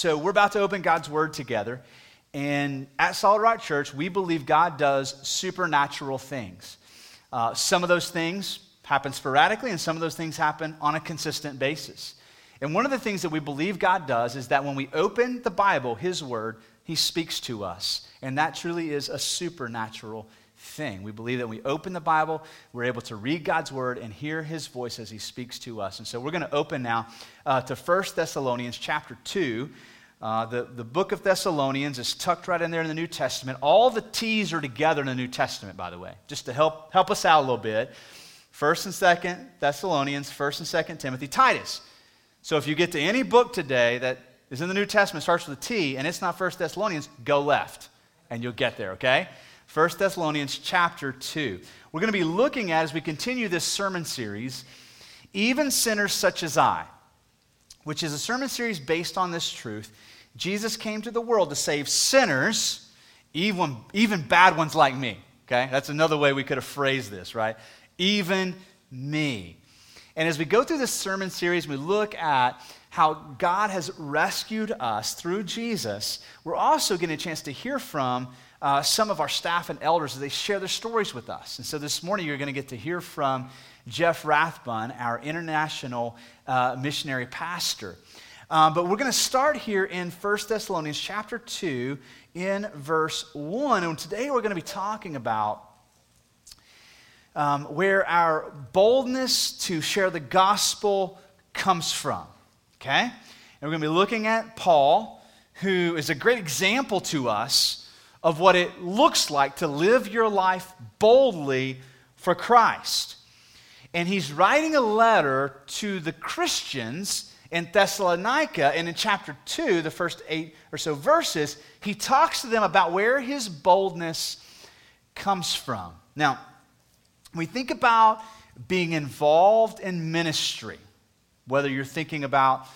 So we're about to open God's Word together. And at Solid Rock Church, we believe God does supernatural things. Uh, some of those things happen sporadically, and some of those things happen on a consistent basis. And one of the things that we believe God does is that when we open the Bible, His Word, He speaks to us. And that truly is a supernatural thing. We believe that when we open the Bible, we're able to read God's Word and hear His voice as He speaks to us. And so we're going to open now uh, to 1 Thessalonians chapter 2. Uh, the, the book of Thessalonians is tucked right in there in the New Testament. All the T's are together in the New Testament, by the way, just to help, help us out a little bit. First and Second Thessalonians, First and Second Timothy, Titus. So if you get to any book today that is in the New Testament, starts with a T, and it's not First Thessalonians, go left, and you'll get there. Okay? First Thessalonians chapter two. We're going to be looking at as we continue this sermon series, even sinners such as I, which is a sermon series based on this truth. Jesus came to the world to save sinners, even, even bad ones like me. Okay? That's another way we could have phrased this, right? even me. And as we go through this sermon series, we look at how God has rescued us through Jesus. We're also getting a chance to hear from uh, some of our staff and elders as they share their stories with us. And so this morning, you're going to get to hear from Jeff Rathbun, our international uh, missionary pastor. Um, but we're going to start here in 1 Thessalonians chapter 2 in verse 1. And today we're going to be talking about um, where our boldness to share the gospel comes from. Okay? And we're going to be looking at Paul, who is a great example to us of what it looks like to live your life boldly for Christ. And he's writing a letter to the Christians in Thessalonica. And in chapter 2, the first eight or so verses, he talks to them about where his boldness comes from. Now, we think about being involved in ministry, whether you're thinking about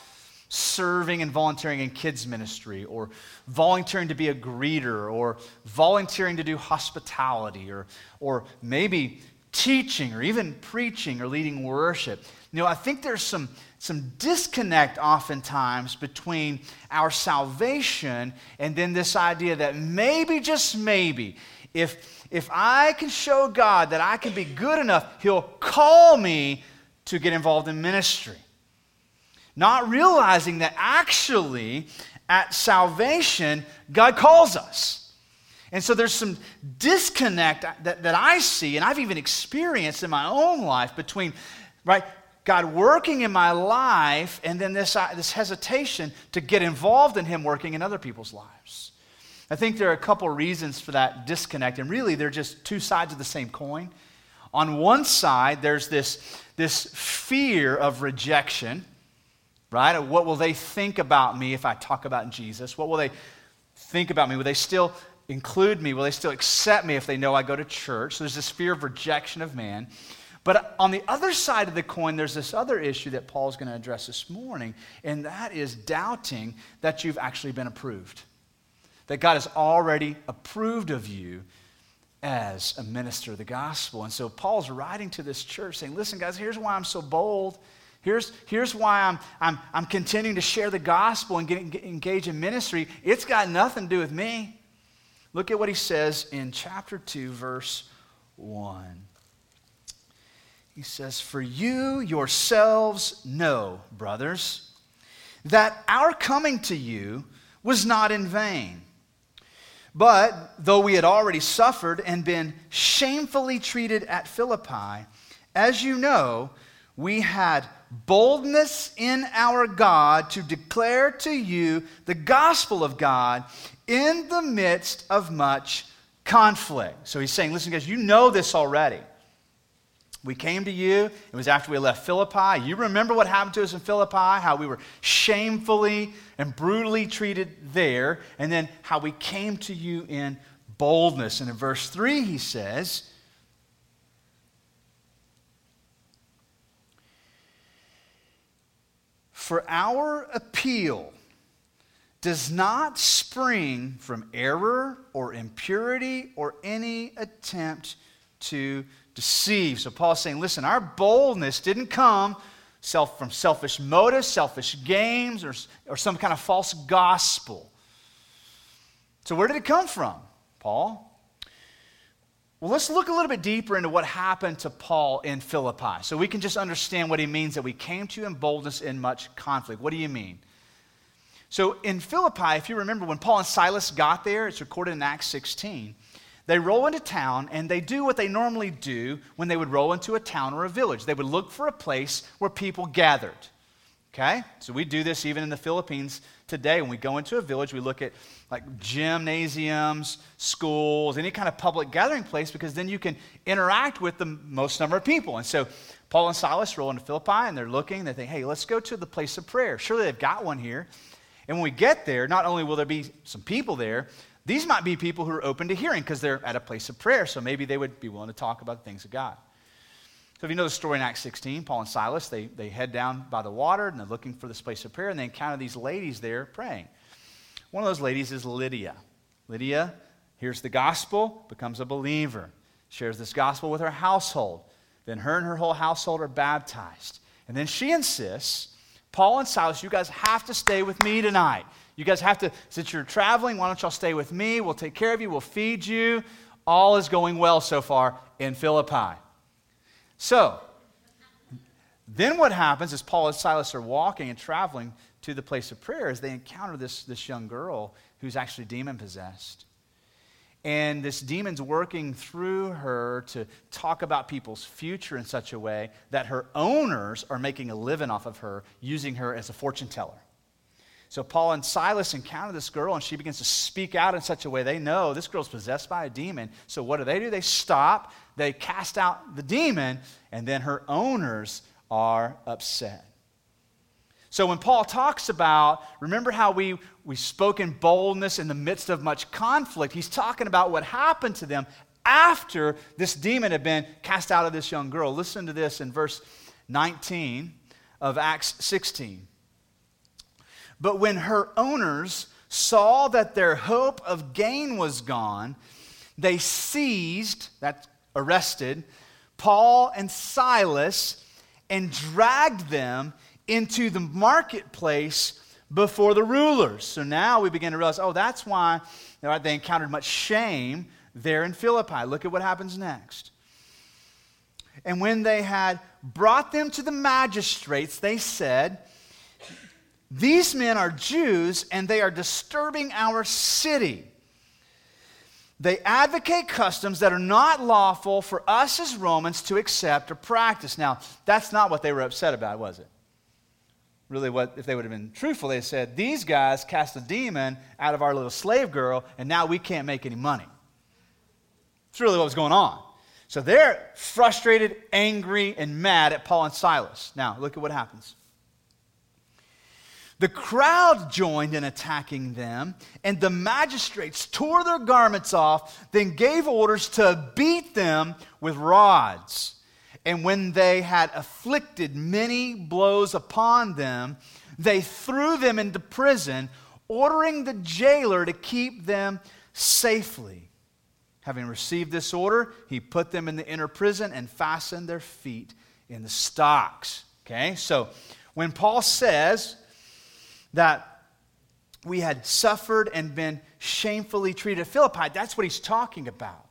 serving and volunteering in kids' ministry, or volunteering to be a greeter, or volunteering to do hospitality, or, or maybe teaching, or even preaching, or leading worship. You know, I think there's some, some disconnect oftentimes between our salvation and then this idea that maybe, just maybe, if, if I can show God that I can be good enough, He'll call me to get involved in ministry. Not realizing that actually, at salvation, God calls us. And so there's some disconnect that, that I see, and I've even experienced in my own life between, right, God working in my life and then this, uh, this hesitation to get involved in Him working in other people's lives. I think there are a couple reasons for that disconnect, and really they're just two sides of the same coin. On one side, there's this, this fear of rejection, right? What will they think about me if I talk about Jesus? What will they think about me? Will they still include me? Will they still accept me if they know I go to church? So there's this fear of rejection of man. But on the other side of the coin, there's this other issue that Paul's going to address this morning, and that is doubting that you've actually been approved that God has already approved of you as a minister of the gospel. And so Paul's writing to this church saying, listen, guys, here's why I'm so bold. Here's, here's why I'm, I'm, I'm continuing to share the gospel and get, get, engage in ministry. It's got nothing to do with me. Look at what he says in chapter 2, verse 1. He says, For you yourselves know, brothers, that our coming to you was not in vain. But though we had already suffered and been shamefully treated at Philippi, as you know, we had boldness in our God to declare to you the gospel of God in the midst of much conflict. So he's saying, listen, guys, you know this already. We came to you. It was after we left Philippi. You remember what happened to us in Philippi, how we were shamefully and brutally treated there, and then how we came to you in boldness. And in verse 3, he says, For our appeal does not spring from error or impurity or any attempt to deceive. So Paul's saying, listen, our boldness didn't come self, from selfish motives, selfish games, or, or some kind of false gospel. So, where did it come from, Paul? Well, let's look a little bit deeper into what happened to Paul in Philippi so we can just understand what he means that we came to in boldness in much conflict. What do you mean? So, in Philippi, if you remember, when Paul and Silas got there, it's recorded in Acts 16, they roll into town and they do what they normally do when they would roll into a town or a village. They would look for a place where people gathered. Okay? So we do this even in the Philippines today. When we go into a village, we look at like gymnasiums, schools, any kind of public gathering place because then you can interact with the most number of people. And so Paul and Silas roll into Philippi and they're looking, they think, hey, let's go to the place of prayer. Surely they've got one here. And when we get there, not only will there be some people there, these might be people who are open to hearing because they're at a place of prayer, so maybe they would be willing to talk about the things of God. So if you know the story in Acts 16, Paul and Silas, they, they head down by the water and they're looking for this place of prayer, and they encounter these ladies there praying. One of those ladies is Lydia. Lydia hears the gospel, becomes a believer, shares this gospel with her household. Then her and her whole household are baptized. And then she insists, Paul and Silas, you guys have to stay with me tonight. You guys have to, since you're traveling, why don't y'all stay with me? We'll take care of you, we'll feed you. All is going well so far in Philippi. So, then what happens is Paul and Silas are walking and traveling to the place of prayer as they encounter this, this young girl who's actually demon possessed. And this demon's working through her to talk about people's future in such a way that her owners are making a living off of her, using her as a fortune teller. So Paul and Silas encounter this girl, and she begins to speak out in such a way they know this girl's possessed by a demon. So what do they do? They stop, they cast out the demon, and then her owners are upset. So when Paul talks about, remember how we, we spoke in boldness in the midst of much conflict, he's talking about what happened to them after this demon had been cast out of this young girl. Listen to this in verse 19 of Acts 16. But when her owners saw that their hope of gain was gone, they seized, that's arrested, Paul and Silas and dragged them into the marketplace before the rulers. So now we begin to realize, oh, that's why they encountered much shame there in Philippi. Look at what happens next. And when they had brought them to the magistrates, they said, these men are Jews and they are disturbing our city. They advocate customs that are not lawful for us as Romans to accept or practice. Now, that's not what they were upset about, was it? Really, what if they would have been truthful, they said, These guys cast a demon out of our little slave girl, and now we can't make any money. That's really what was going on. So they're frustrated, angry, and mad at Paul and Silas. Now, look at what happens. The crowd joined in attacking them, and the magistrates tore their garments off, then gave orders to beat them with rods. And when they had afflicted many blows upon them, they threw them into prison, ordering the jailer to keep them safely. Having received this order, he put them in the inner prison and fastened their feet in the stocks. Okay, so when Paul says, that we had suffered and been shamefully treated at Philippi. That's what he's talking about.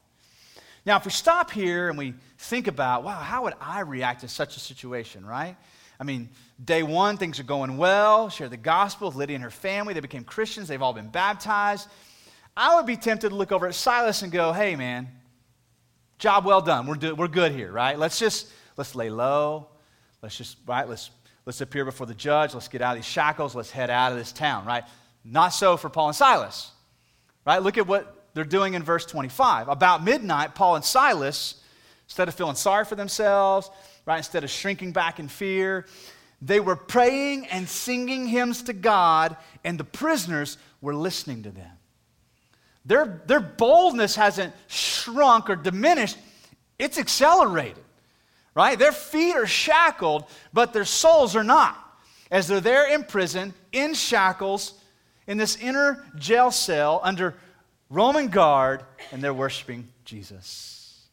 Now, if we stop here and we think about, wow, how would I react in such a situation, right? I mean, day one, things are going well. Share the gospel with Lydia and her family. They became Christians. They've all been baptized. I would be tempted to look over at Silas and go, hey, man, job well done. We're, do- we're good here, right? Let's just, let's lay low. Let's just, right? Let's Let's appear before the judge. Let's get out of these shackles. Let's head out of this town, right? Not so for Paul and Silas, right? Look at what they're doing in verse 25. About midnight, Paul and Silas, instead of feeling sorry for themselves, right, instead of shrinking back in fear, they were praying and singing hymns to God, and the prisoners were listening to them. Their, their boldness hasn't shrunk or diminished, it's accelerated right? Their feet are shackled, but their souls are not. As they're there in prison, in shackles, in this inner jail cell under Roman guard, and they're worshiping Jesus.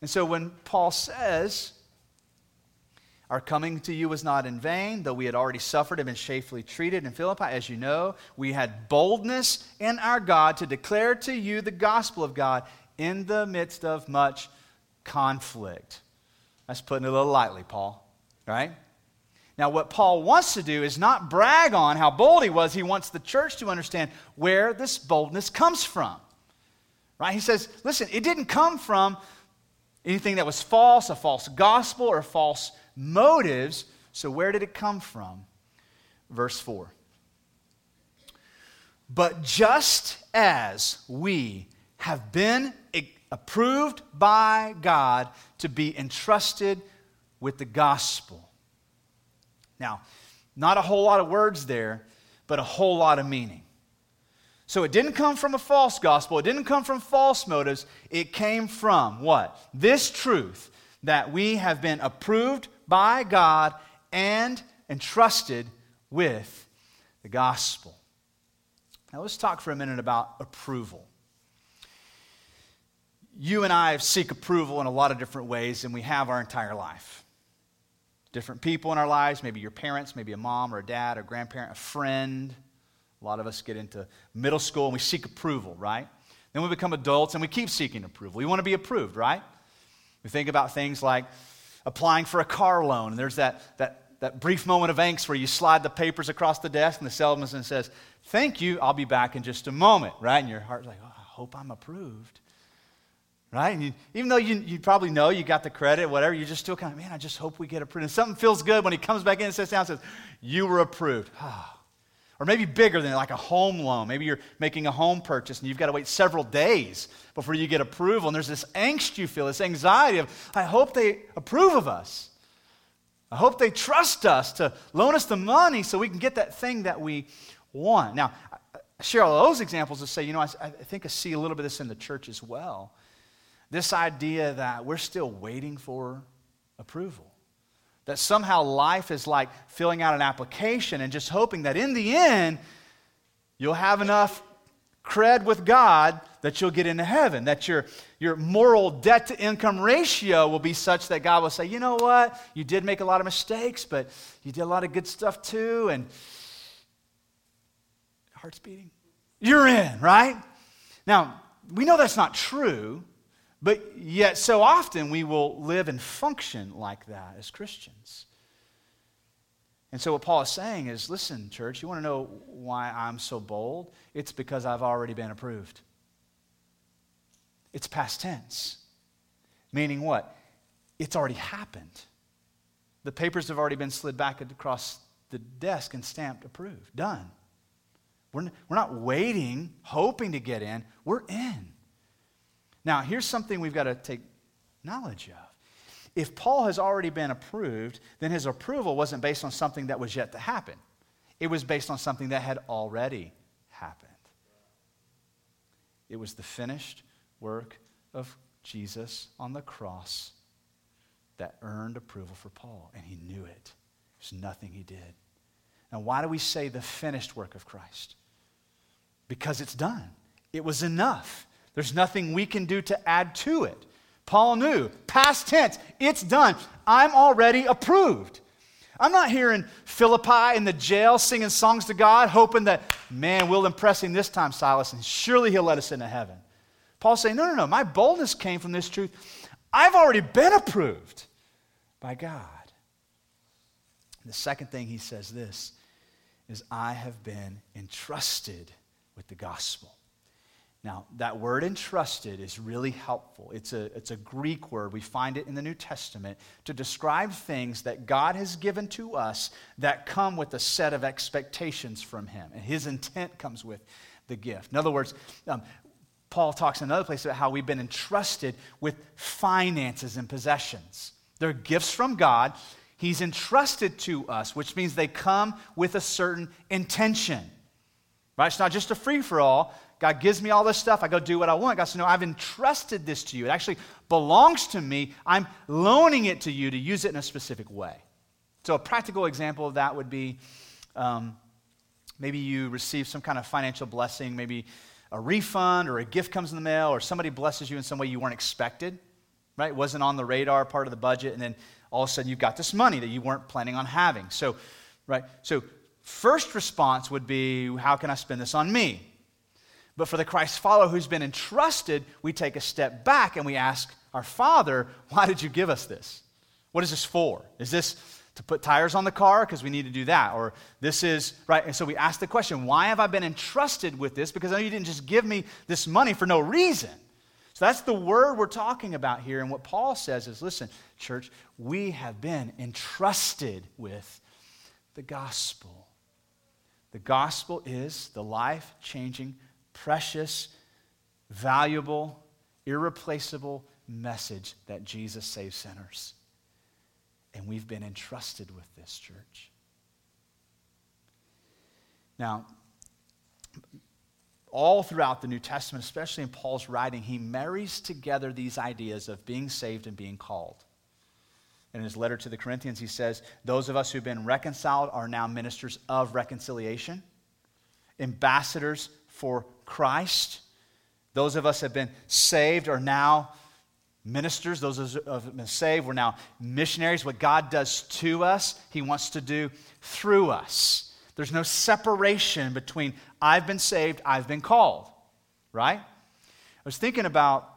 And so when Paul says Our coming to you was not in vain, though we had already suffered and been shamefully treated in Philippi. As you know, we had boldness in our God to declare to you the gospel of God in the midst of much conflict. That's putting it a little lightly, Paul, right? Now, what Paul wants to do is not brag on how bold he was. He wants the church to understand where this boldness comes from. Right? He says, listen, it didn't come from anything that was false, a false gospel, or false motives. So, where did it come from? Verse 4. But just as we have been approved by God to be entrusted with the gospel. Now, not a whole lot of words there, but a whole lot of meaning. So it didn't come from a false gospel, it didn't come from false motives. It came from what? This truth that we have been approved by God and entrusted with the gospel. Now let's talk for a minute about approval. You and I seek approval in a lot of different ways, and we have our entire life. Different people in our lives, maybe your parents, maybe a mom or a dad or grandparent, a friend. A lot of us get into middle school and we seek approval, right? Then we become adults and we keep seeking approval. We want to be approved, right? We think about things like applying for a car loan. There's that, that, that brief moment of angst where you slide the papers across the desk and the salesman says, Thank you, I'll be back in just a moment, right? And your heart's like, oh, I hope I'm approved. Right? You, even though you, you probably know you got the credit, whatever, you're just still kind of, man, I just hope we get approved. And something feels good when he comes back in and sits down and says, You were approved. or maybe bigger than like a home loan. Maybe you're making a home purchase and you've got to wait several days before you get approval. And there's this angst you feel, this anxiety of, I hope they approve of us. I hope they trust us to loan us the money so we can get that thing that we want. Now, I share all those examples to say, you know, I, I think I see a little bit of this in the church as well. This idea that we're still waiting for approval. That somehow life is like filling out an application and just hoping that in the end, you'll have enough cred with God that you'll get into heaven. That your, your moral debt to income ratio will be such that God will say, you know what? You did make a lot of mistakes, but you did a lot of good stuff too. And heart's beating. You're in, right? Now, we know that's not true. But yet, so often we will live and function like that as Christians. And so, what Paul is saying is listen, church, you want to know why I'm so bold? It's because I've already been approved. It's past tense. Meaning what? It's already happened. The papers have already been slid back across the desk and stamped approved. Done. We're, we're not waiting, hoping to get in. We're in. Now, here's something we've got to take knowledge of. If Paul has already been approved, then his approval wasn't based on something that was yet to happen. It was based on something that had already happened. It was the finished work of Jesus on the cross that earned approval for Paul, and he knew it. There's nothing he did. Now, why do we say the finished work of Christ? Because it's done. It was enough. There's nothing we can do to add to it. Paul knew, past tense, it's done. I'm already approved. I'm not here in Philippi in the jail singing songs to God, hoping that, man, we'll impress him this time, Silas, and surely he'll let us into heaven. Paul's saying, no, no, no, my boldness came from this truth. I've already been approved by God. the second thing he says this is, I have been entrusted with the gospel. Now, that word entrusted is really helpful. It's a, it's a Greek word. We find it in the New Testament to describe things that God has given to us that come with a set of expectations from Him. And His intent comes with the gift. In other words, um, Paul talks in another place about how we've been entrusted with finances and possessions. They're gifts from God. He's entrusted to us, which means they come with a certain intention. Right? It's not just a free for all. God gives me all this stuff. I go do what I want. God says, No, I've entrusted this to you. It actually belongs to me. I'm loaning it to you to use it in a specific way. So, a practical example of that would be um, maybe you receive some kind of financial blessing, maybe a refund or a gift comes in the mail, or somebody blesses you in some way you weren't expected, right? It wasn't on the radar, part of the budget, and then all of a sudden you've got this money that you weren't planning on having. So, right? So, first response would be, How can I spend this on me? But for the Christ follower who's been entrusted, we take a step back and we ask our Father, Why did you give us this? What is this for? Is this to put tires on the car because we need to do that? Or this is, right? And so we ask the question, Why have I been entrusted with this? Because I know you didn't just give me this money for no reason. So that's the word we're talking about here. And what Paul says is listen, church, we have been entrusted with the gospel. The gospel is the life changing, precious, valuable, irreplaceable message that Jesus saves sinners. And we've been entrusted with this church. Now, all throughout the New Testament, especially in Paul's writing, he marries together these ideas of being saved and being called. In his letter to the Corinthians, he says, Those of us who've been reconciled are now ministers of reconciliation, ambassadors for Christ. Those of us have been saved are now ministers. Those of us have been saved, we're now missionaries. What God does to us, he wants to do through us. There's no separation between I've been saved, I've been called, right? I was thinking about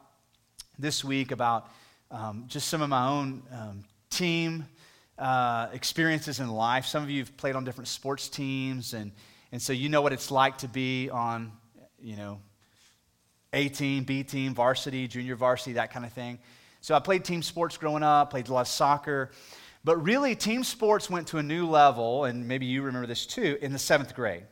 this week about um, just some of my own um, team uh, experiences in life. Some of you have played on different sports teams, and, and so you know what it's like to be on, you know, A team, B team, varsity, junior varsity, that kind of thing. So I played team sports growing up, played a lot of soccer. But really, team sports went to a new level, and maybe you remember this too, in the seventh grade,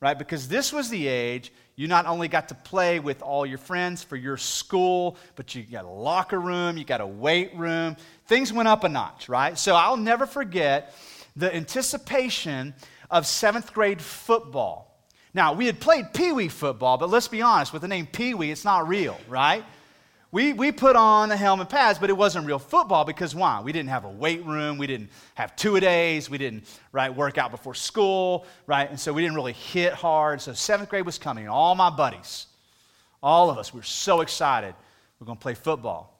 right? Because this was the age you not only got to play with all your friends for your school, but you got a locker room, you got a weight room. Things went up a notch, right? So I'll never forget the anticipation of seventh grade football. Now, we had played Pee Wee football, but let's be honest, with the name Pee Wee, it's not real, right? We, we put on the helmet pads, but it wasn't real football because why? We didn't have a weight room. We didn't have two a days. We didn't, right, work out before school, right? And so we didn't really hit hard. So seventh grade was coming. All my buddies, all of us, we were so excited. We're going to play football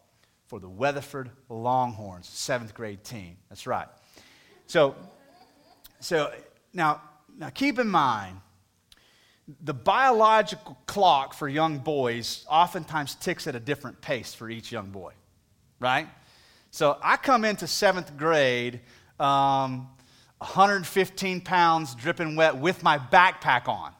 for the Weatherford Longhorns, seventh grade team. That's right. So, so now, now keep in mind, the biological clock for young boys oftentimes ticks at a different pace for each young boy, right? So I come into seventh grade, um, 115 pounds dripping wet with my backpack on,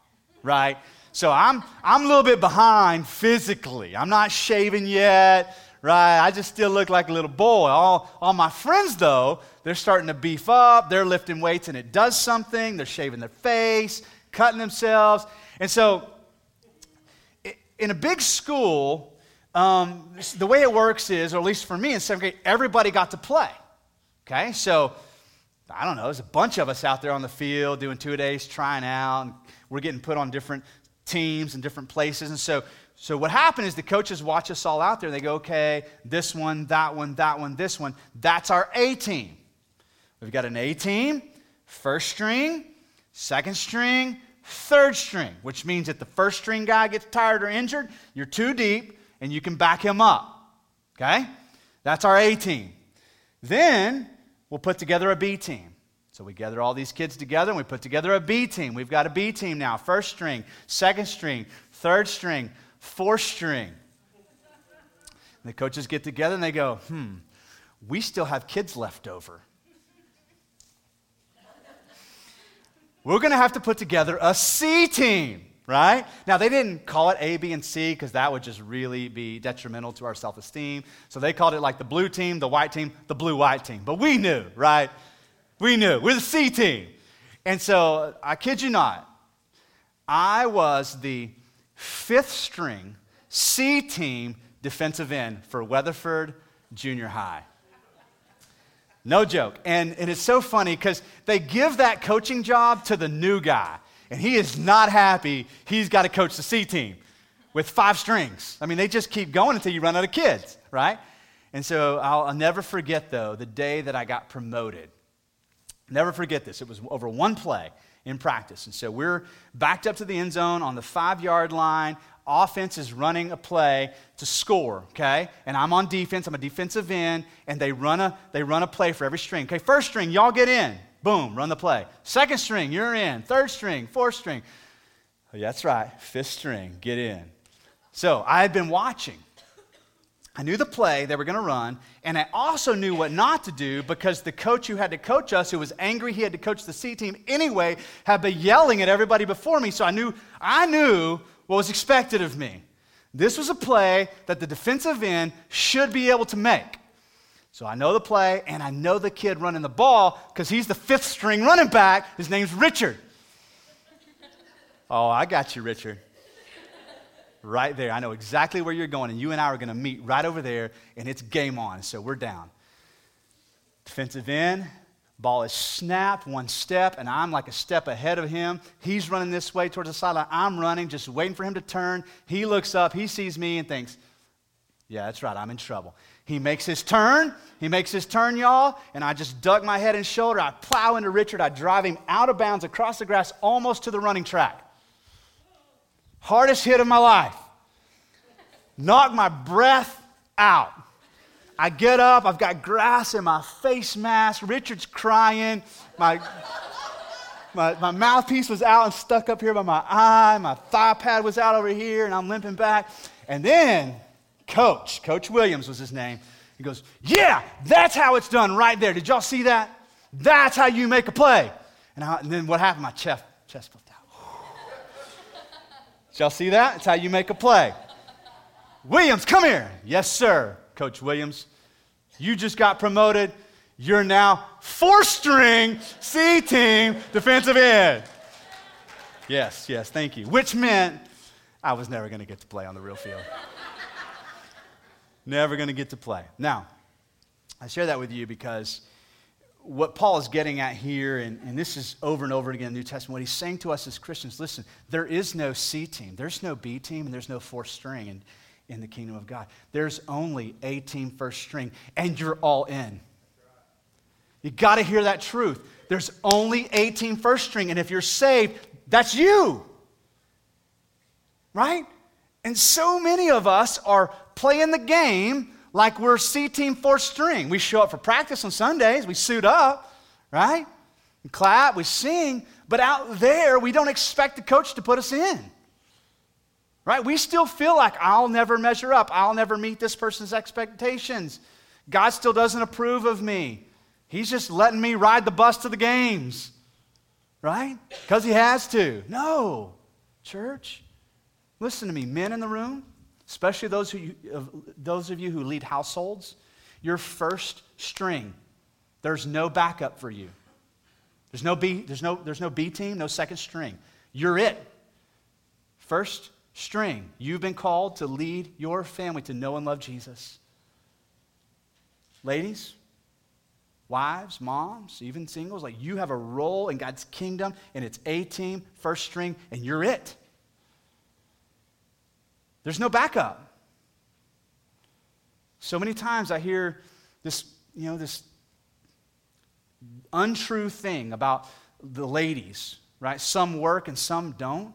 right? So I'm, I'm a little bit behind physically. I'm not shaving yet, right? I just still look like a little boy. All, all my friends, though, they're starting to beef up. They're lifting weights and it does something. They're shaving their face cutting themselves. And so, in a big school, um, the way it works is, or at least for me in seventh grade, everybody got to play. Okay, so I don't know, there's a bunch of us out there on the field doing two days, trying out, and we're getting put on different teams and different places. And so, so what happened is the coaches watch us all out there. And they go, okay, this one, that one, that one, this one. That's our A team. We've got an A team, first string, second string, third string, which means if the first string guy gets tired or injured, you're two deep and you can back him up. Okay? That's our A team. Then we'll put together a B team. So we gather all these kids together and we put together a B team. We've got a B team now first string, second string, third string, fourth string. And the coaches get together and they go, hmm, we still have kids left over. We're going to have to put together a C team, right? Now, they didn't call it A, B, and C because that would just really be detrimental to our self esteem. So they called it like the blue team, the white team, the blue white team. But we knew, right? We knew. We're the C team. And so, I kid you not, I was the fifth string C team defensive end for Weatherford Junior High. No joke. And, and it's so funny because they give that coaching job to the new guy, and he is not happy he's got to coach the C team with five strings. I mean, they just keep going until you run out of kids, right? And so I'll, I'll never forget, though, the day that I got promoted. Never forget this. It was over one play in practice. And so we're backed up to the end zone on the five yard line. Offense is running a play to score, okay? And I'm on defense, I'm a defensive end, and they run a, they run a play for every string. Okay, first string, y'all get in. Boom, run the play. Second string, you're in. Third string, fourth string. Oh, yeah, that's right. Fifth string, get in. So I had been watching. I knew the play they were going to run, and I also knew what not to do because the coach who had to coach us, who was angry he had to coach the C team anyway, had been yelling at everybody before me. So I knew I knew what was expected of me. This was a play that the defensive end should be able to make. So I know the play, and I know the kid running the ball because he's the fifth string running back. His name's Richard. oh, I got you, Richard right there. I know exactly where you're going, and you and I are going to meet right over there, and it's game on. So we're down. Defensive end, ball is snapped one step, and I'm like a step ahead of him. He's running this way towards the sideline. I'm running, just waiting for him to turn. He looks up, he sees me, and thinks, yeah, that's right, I'm in trouble. He makes his turn. He makes his turn, y'all, and I just duck my head and shoulder. I plow into Richard. I drive him out of bounds across the grass almost to the running track. Hardest hit of my life. Knocked my breath out. I get up, I've got grass in my face mask. Richard's crying. My, my, my mouthpiece was out and stuck up here by my eye. My thigh pad was out over here, and I'm limping back. And then, Coach, Coach Williams was his name, he goes, Yeah, that's how it's done right there. Did y'all see that? That's how you make a play. And, I, and then what happened? My chest, chest flipped out. Did Y'all see that? It's how you make a play. Williams, come here. Yes, sir, Coach Williams. You just got promoted. You're now four string C team defensive end. Yes, yes, thank you. Which meant I was never going to get to play on the real field. never going to get to play. Now, I share that with you because what Paul is getting at here, and, and, this is over and over again in the New Testament, what he's saying to us as Christians listen, there is no C team, there's no B team, and there's no fourth string in, in the kingdom of God. There's only A team first string, and you're all in. You got to hear that truth. There's only A team first string, and if you're saved, that's you. Right? And so many of us are playing the game like we're C team fourth string. We show up for practice on Sundays, we suit up, right? We clap, we sing, but out there, we don't expect the coach to put us in. Right? We still feel like I'll never measure up. I'll never meet this person's expectations. God still doesn't approve of me. He's just letting me ride the bus to the games. Right? Because he has to. No. Church, listen to me, men in the room especially those, who, those of you who lead households, your first string, there's no backup for you. There's no B, there's no, there's no B team, no second string. You're it. First string. You've been called to lead your family to know and love Jesus. Ladies, wives, moms, even singles, like you have a role in God's kingdom, and it's A team, first string, and you're it. There's no backup. So many times I hear this, you know, this untrue thing about the ladies, right? Some work and some don't.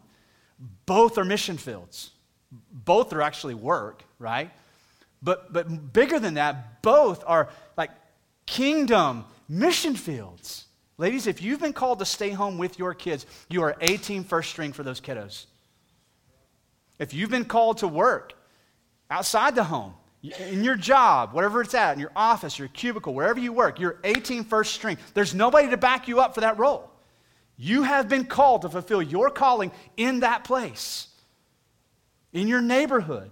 Both are mission fields. Both are actually work, right? But, but bigger than that, both are like kingdom mission fields. Ladies, if you've been called to stay home with your kids, you are A team first string for those kiddos. If you've been called to work outside the home, in your job, whatever it's at, in your office, your cubicle, wherever you work, you're 18 first string. There's nobody to back you up for that role. You have been called to fulfill your calling in that place, in your neighborhood,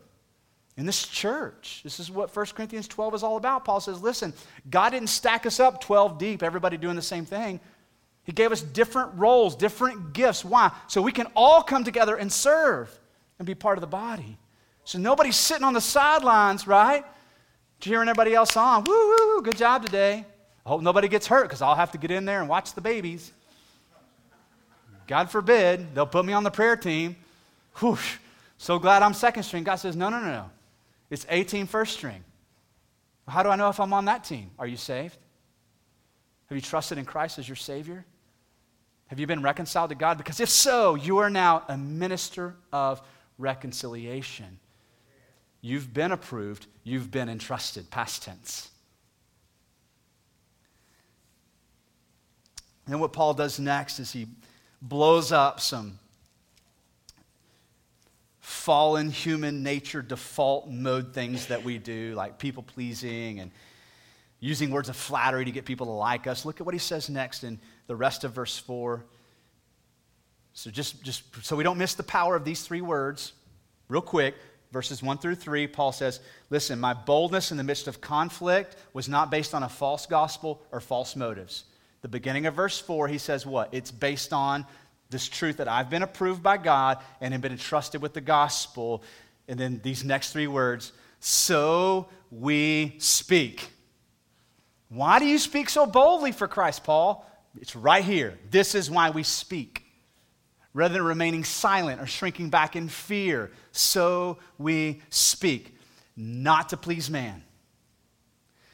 in this church. This is what 1 Corinthians 12 is all about. Paul says, listen, God didn't stack us up 12 deep, everybody doing the same thing. He gave us different roles, different gifts. Why? So we can all come together and serve and be part of the body. So nobody's sitting on the sidelines, right? Cheering everybody else on. Woo, woo, woo, good job today. I hope nobody gets hurt because I'll have to get in there and watch the babies. God forbid, they'll put me on the prayer team. Whoosh, so glad I'm second string. God says, no, no, no, no. It's A team first string. How do I know if I'm on that team? Are you saved? Have you trusted in Christ as your Savior? Have you been reconciled to God? Because if so, you are now a minister of reconciliation. You've been approved, you've been entrusted, past tense. And what Paul does next is he blows up some fallen human nature default mode things that we do, like people pleasing and using words of flattery to get people to like us. Look at what he says next in the rest of verse 4. So just, just so we don't miss the power of these three words, real quick, verses 1 through 3, Paul says, Listen, my boldness in the midst of conflict was not based on a false gospel or false motives. The beginning of verse 4, he says what? It's based on this truth that I've been approved by God and have been entrusted with the gospel. And then these next three words, so we speak. Why do you speak so boldly for Christ, Paul? It's right here. This is why we speak. Rather than remaining silent or shrinking back in fear, so we speak. Not to please man.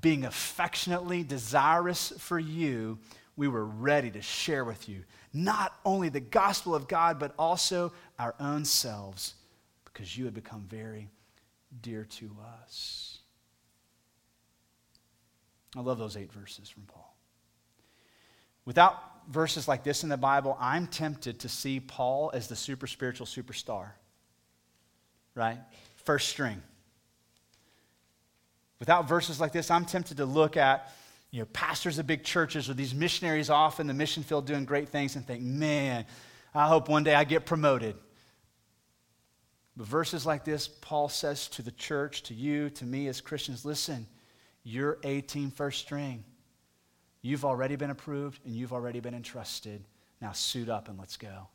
being affectionately desirous for you, we were ready to share with you not only the gospel of God, but also our own selves, because you had become very dear to us. I love those eight verses from Paul. Without verses like this in the Bible, I'm tempted to see Paul as the super spiritual superstar, right? First string. Without verses like this, I'm tempted to look at you know, pastors of big churches or these missionaries off in the mission field doing great things and think, man, I hope one day I get promoted. But verses like this, Paul says to the church, to you, to me as Christians listen, you're 18 first string. You've already been approved and you've already been entrusted. Now suit up and let's go.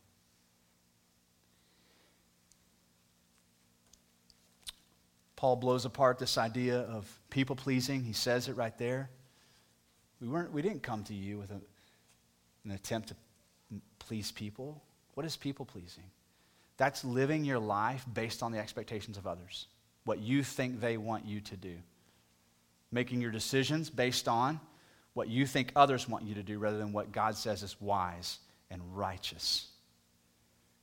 Paul blows apart this idea of people pleasing. He says it right there. We, weren't, we didn't come to you with a, an attempt to please people. What is people pleasing? That's living your life based on the expectations of others, what you think they want you to do. Making your decisions based on what you think others want you to do rather than what God says is wise and righteous.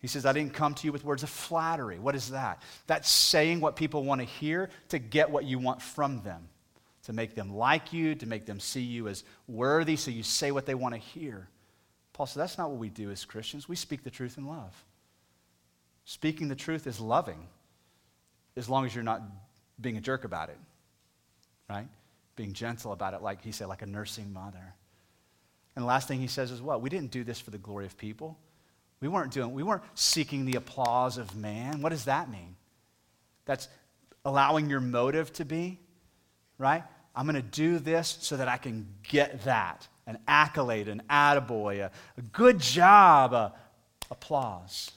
He says, I didn't come to you with words of flattery. What is that? That's saying what people want to hear to get what you want from them, to make them like you, to make them see you as worthy, so you say what they want to hear. Paul said, That's not what we do as Christians. We speak the truth in love. Speaking the truth is loving, as long as you're not being a jerk about it, right? Being gentle about it, like he said, like a nursing mother. And the last thing he says is what? We didn't do this for the glory of people. We weren't doing, we weren't seeking the applause of man. What does that mean? That's allowing your motive to be, right? I'm going to do this so that I can get that an accolade, an attaboy, a, a good job, a, applause.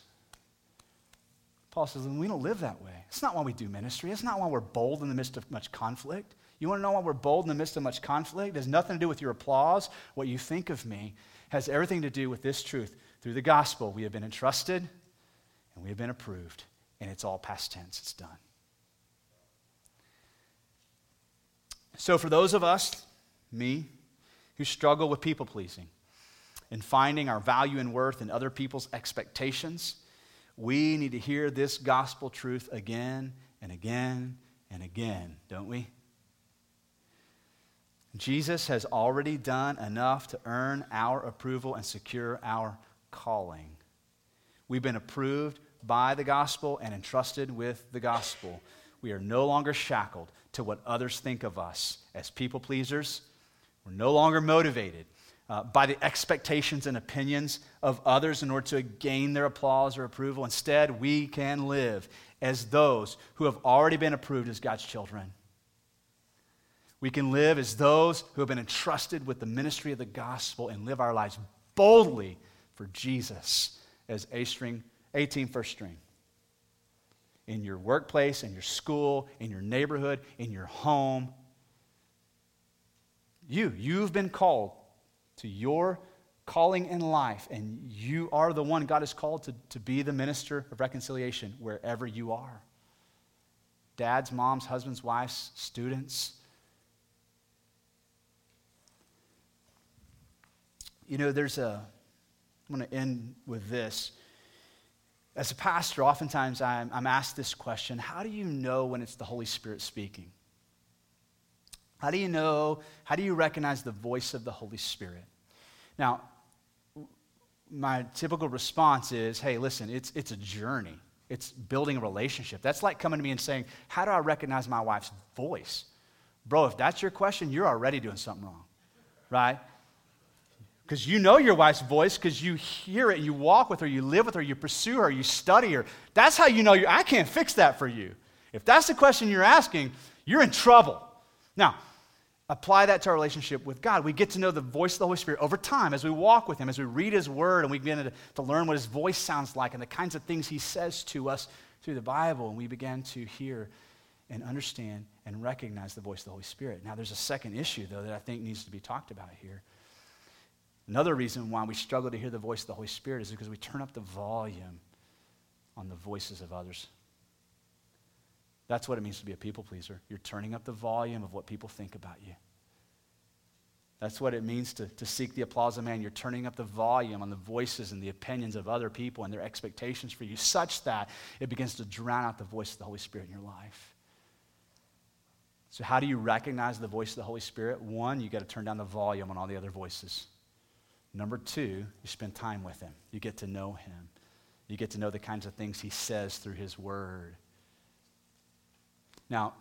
Paul says, we don't live that way. It's not why we do ministry. It's not why we're bold in the midst of much conflict. You want to know why we're bold in the midst of much conflict? It has nothing to do with your applause. What you think of me has everything to do with this truth. Through the gospel, we have been entrusted and we have been approved, and it's all past tense. It's done. So, for those of us, me, who struggle with people pleasing and finding our value and worth in other people's expectations, we need to hear this gospel truth again and again and again, don't we? Jesus has already done enough to earn our approval and secure our calling. We've been approved by the gospel and entrusted with the gospel. We are no longer shackled to what others think of us as people pleasers. We're no longer motivated uh, by the expectations and opinions of others in order to gain their applause or approval. Instead, we can live as those who have already been approved as God's children. We can live as those who have been entrusted with the ministry of the gospel and live our lives boldly for Jesus as A string, 18 first string. in your workplace, in your school, in your neighborhood, in your home. You, you've been called to your calling in life, and you are the one God has called to, to be the minister of reconciliation wherever you are. Dads, moms, husbands, wives, students. You know, there's a, I'm going to end with this. As a pastor, oftentimes I'm, I'm asked this question How do you know when it's the Holy Spirit speaking? How do you know, how do you recognize the voice of the Holy Spirit? Now, my typical response is hey, listen, it's, it's a journey, it's building a relationship. That's like coming to me and saying, How do I recognize my wife's voice? Bro, if that's your question, you're already doing something wrong, right? Because you know your wife's voice because you hear it, you walk with her, you live with her, you pursue her, you study her. That's how you know you I can't fix that for you. If that's the question you're asking, you're in trouble. Now, apply that to our relationship with God. We get to know the voice of the Holy Spirit over time as we walk with Him, as we read His Word, and we begin to, to learn what His voice sounds like and the kinds of things He says to us through the Bible. And we begin to hear and understand and recognize the voice of the Holy Spirit. Now, there's a second issue, though, that I think needs to be talked about here. Another reason why we struggle to hear the voice of the Holy Spirit is because we turn up the volume on the voices of others. That's what it means to be a people pleaser. You're turning up the volume of what people think about you. That's what it means to, to seek the applause of man. You're turning up the volume on the voices and the opinions of other people and their expectations for you, such that it begins to drown out the voice of the Holy Spirit in your life. So, how do you recognize the voice of the Holy Spirit? One, you got to turn down the volume on all the other voices. Number two, you spend time with Him. You get to know Him. You get to know the kinds of things He says through His Word. Now,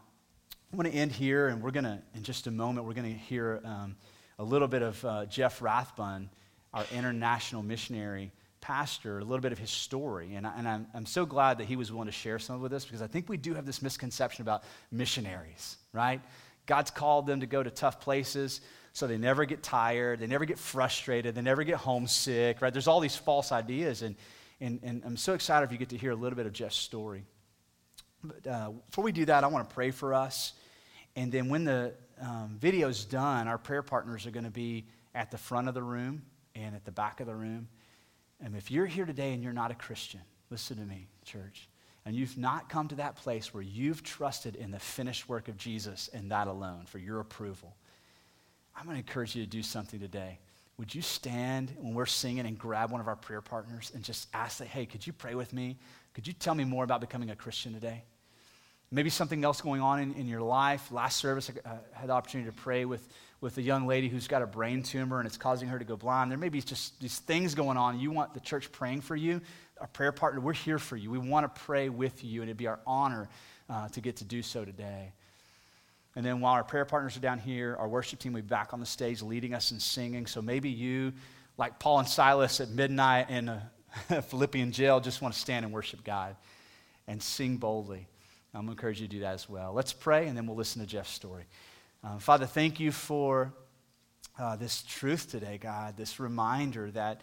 I want to end here, and we're going to, in just a moment, we're going to hear um, a little bit of uh, Jeff Rathbun, our international missionary pastor, a little bit of his story. And, I, and I'm, I'm so glad that he was willing to share some of this because I think we do have this misconception about missionaries, right? God's called them to go to tough places so they never get tired, they never get frustrated, they never get homesick, right? There's all these false ideas. And, and, and I'm so excited if you get to hear a little bit of Jeff's story. But uh, before we do that, I want to pray for us. And then when the um, video's done, our prayer partners are going to be at the front of the room and at the back of the room. And if you're here today and you're not a Christian, listen to me, church, and you've not come to that place where you've trusted in the finished work of Jesus and that alone for your approval, I'm going to encourage you to do something today. Would you stand when we're singing and grab one of our prayer partners and just ask that, hey, could you pray with me? Could you tell me more about becoming a Christian today? Maybe something else going on in, in your life. Last service, I uh, had the opportunity to pray with, with a young lady who's got a brain tumor and it's causing her to go blind. There may be just these things going on. You want the church praying for you. Our prayer partner, we're here for you. We want to pray with you, and it'd be our honor uh, to get to do so today. And then while our prayer partners are down here, our worship team will be back on the stage leading us in singing. So maybe you, like Paul and Silas at midnight in a Philippian jail, just want to stand and worship God and sing boldly. I'm going to encourage you to do that as well. Let's pray, and then we'll listen to Jeff's story. Uh, Father, thank you for uh, this truth today, God, this reminder that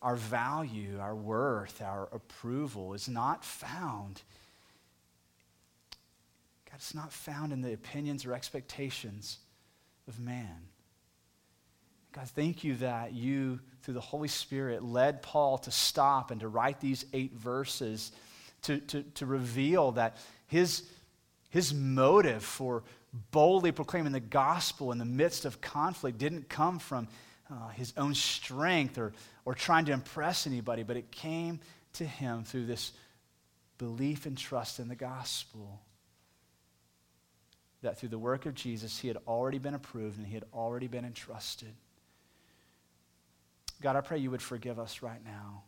our value, our worth, our approval is not found. God, it's not found in the opinions or expectations of man. God, thank you that you, through the Holy Spirit, led Paul to stop and to write these eight verses to, to, to reveal that his, his motive for boldly proclaiming the gospel in the midst of conflict didn't come from uh, his own strength or, or trying to impress anybody, but it came to him through this belief and trust in the gospel. That through the work of Jesus, he had already been approved and he had already been entrusted. God, I pray you would forgive us right now,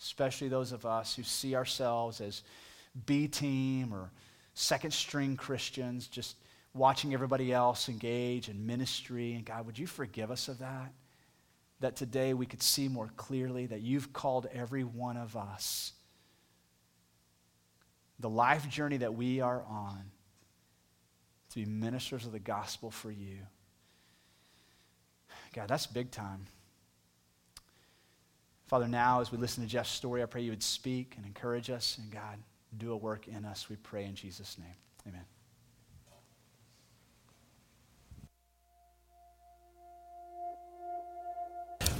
especially those of us who see ourselves as B team or second string Christians, just watching everybody else engage in ministry. And God, would you forgive us of that? That today we could see more clearly that you've called every one of us. The life journey that we are on to be ministers of the gospel for you. God, that's big time. Father, now as we listen to Jeff's story, I pray you would speak and encourage us. And God, do a work in us, we pray in Jesus' name. Amen.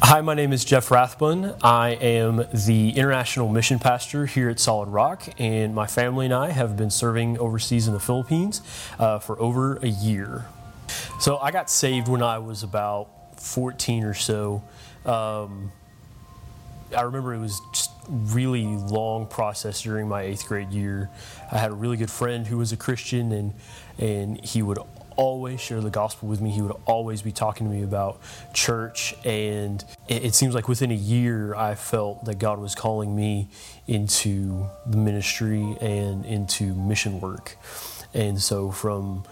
Hi, my name is Jeff Rathbun. I am the international mission pastor here at Solid Rock, and my family and I have been serving overseas in the Philippines uh, for over a year. So I got saved when I was about 14 or so. Um, I remember it was just really long process during my eighth grade year. I had a really good friend who was a Christian, and and he would always share the gospel with me. He would always be talking to me about church. And it, it, seems like within a year, I felt that God was calling me into the ministry and into mission work. And so from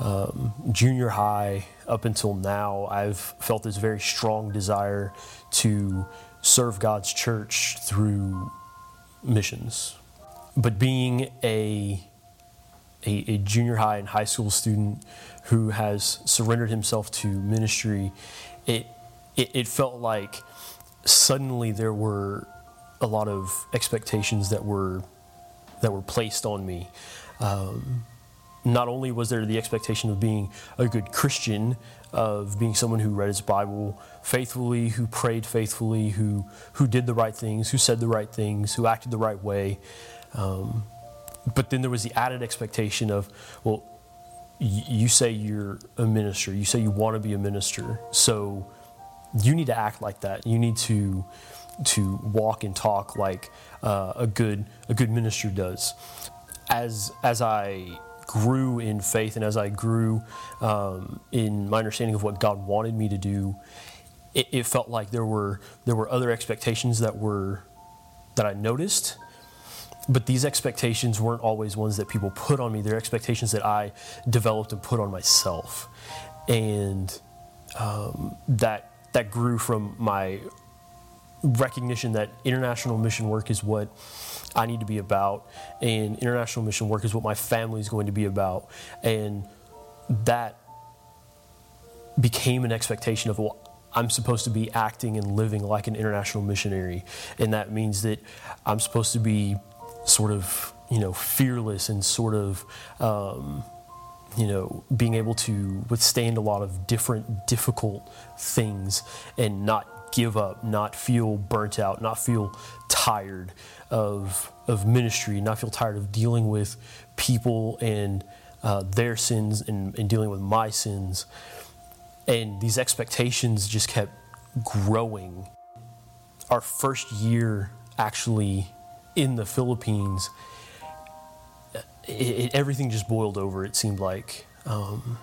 um, junior high up until now, I've felt this very strong desire to serve God's church through missions. But being a a, a, junior high and high school student who has surrendered himself to ministry, it, it, it felt like suddenly there were a lot of expectations that were that were placed on me. Um, not only was there the expectation of being a good Christian, of being someone who read his Bible faithfully, who prayed faithfully, who who did the right things, who said the right things, who acted the right way. Um, but then there was the added expectation of, well, you say you're a minister, you say you want to be a minister, so you need to act like that. You need to to walk and talk like uh, a good a good minister does. As as I grew in faith and as I grew um, in my understanding of what God wanted me to do, it, it felt like there were there were other expectations that were that I noticed but these expectations weren't always ones that people put on me. They're expectations that I developed and put on myself. And um, that, that grew from my recognition that international mission work is what I need to be about, and international mission work is what my family is going to be about. And that became an expectation of, well, I'm supposed to be acting and living like an international missionary. And that means that I'm supposed to be sort of you know fearless and sort of um, you know being able to withstand a lot of different difficult things and not give up, not feel burnt out, not feel tired of of ministry, not feel tired of dealing with people and uh, their sins and, and dealing with my sins. And these expectations just kept growing. Our first year actually in the Philippines, it, it, everything just boiled over, it seemed like. Um,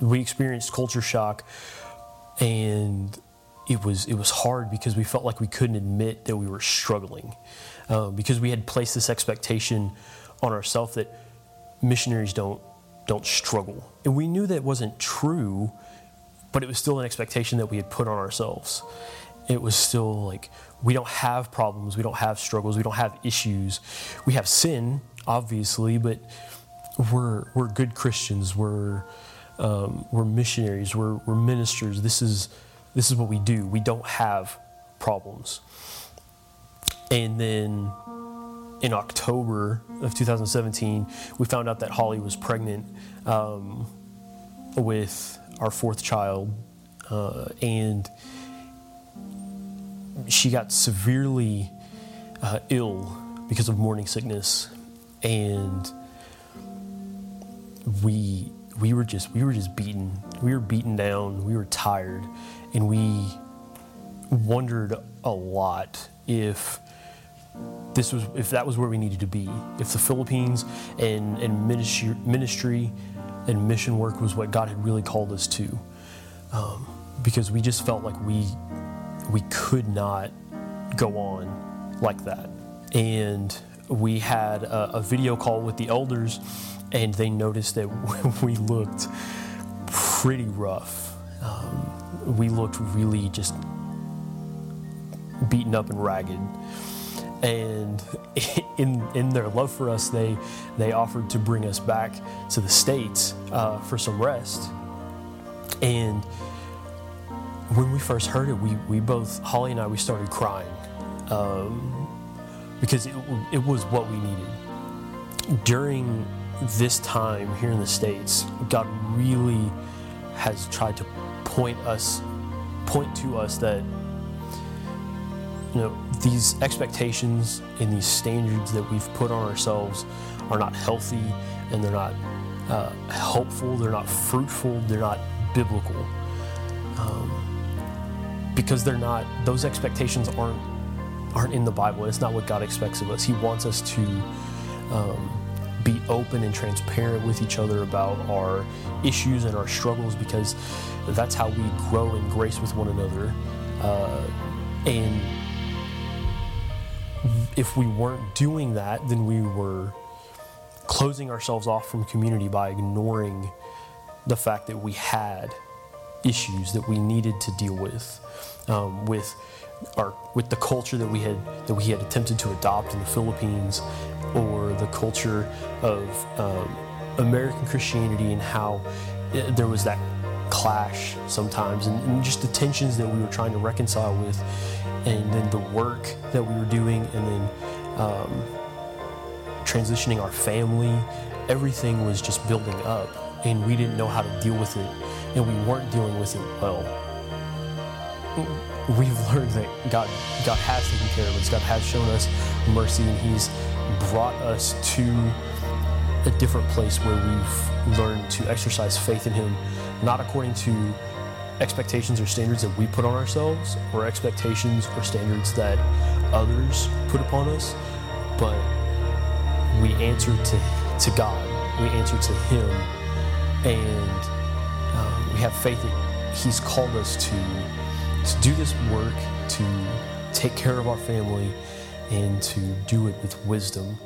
we experienced culture shock, and it was, it was hard because we felt like we couldn't admit that we were struggling. Uh, because we had placed this expectation on ourselves that missionaries don't, don't struggle. And we knew that wasn't true, but it was still an expectation that we had put on ourselves. It was still like we don't have problems, we don't have struggles, we don't have issues. We have sin, obviously, but we're, we're good Christians, we're, um, we're missionaries, we're, we're ministers. This is, this is what we do. We don't have problems. And then in October of 2017, we found out that Holly was pregnant um, with our fourth child. Uh, and she got severely uh, ill because of morning sickness, and we we were just we were just beaten. We were beaten down. We were tired, and we wondered a lot if this was if that was where we needed to be. If the Philippines and and ministry, ministry and mission work was what God had really called us to, um, because we just felt like we we could not go on like that. And we had a, a video call with the elders, and they noticed that we looked pretty rough. Um, we looked really just beaten up and ragged. And in, in their love for us, they, they offered to bring us back to the States uh, for some rest. And when we first heard it, we, we both, Holly and I, we started crying um, because it, it was what we needed. during this time here in the States, God really has tried to point us, point to us that you know these expectations and these standards that we've put on ourselves are not healthy and they're not uh, helpful, they're not fruitful, they're not biblical. Um, because they're not; those expectations aren't aren't in the Bible. It's not what God expects of us. He wants us to um, be open and transparent with each other about our issues and our struggles because that's how we grow in grace with one another. Uh, and if we weren't doing that, then we were closing ourselves off from community by ignoring the fact that we had issues that we needed to deal with, um, with our with the culture that we had that we had attempted to adopt in the Philippines, or the culture of um, American Christianity and how it, there was that clash sometimes, and, and just the tensions that we were trying to reconcile with, and then the work that we were doing, and then um, transitioning our family. Everything was just building up, and we didn't know how to deal with it, and we weren't dealing with it well we've learned that God, God has taken care of us. God has shown us mercy, and He's brought us to a different place where we've learned to exercise faith in Him, not according to expectations or standards that we put on ourselves, or expectations or standards that others put upon us, but we answer to, to God. We answer to Him, and um, we have faith that He's called us to to do this work, to take care of our family, and to do it with wisdom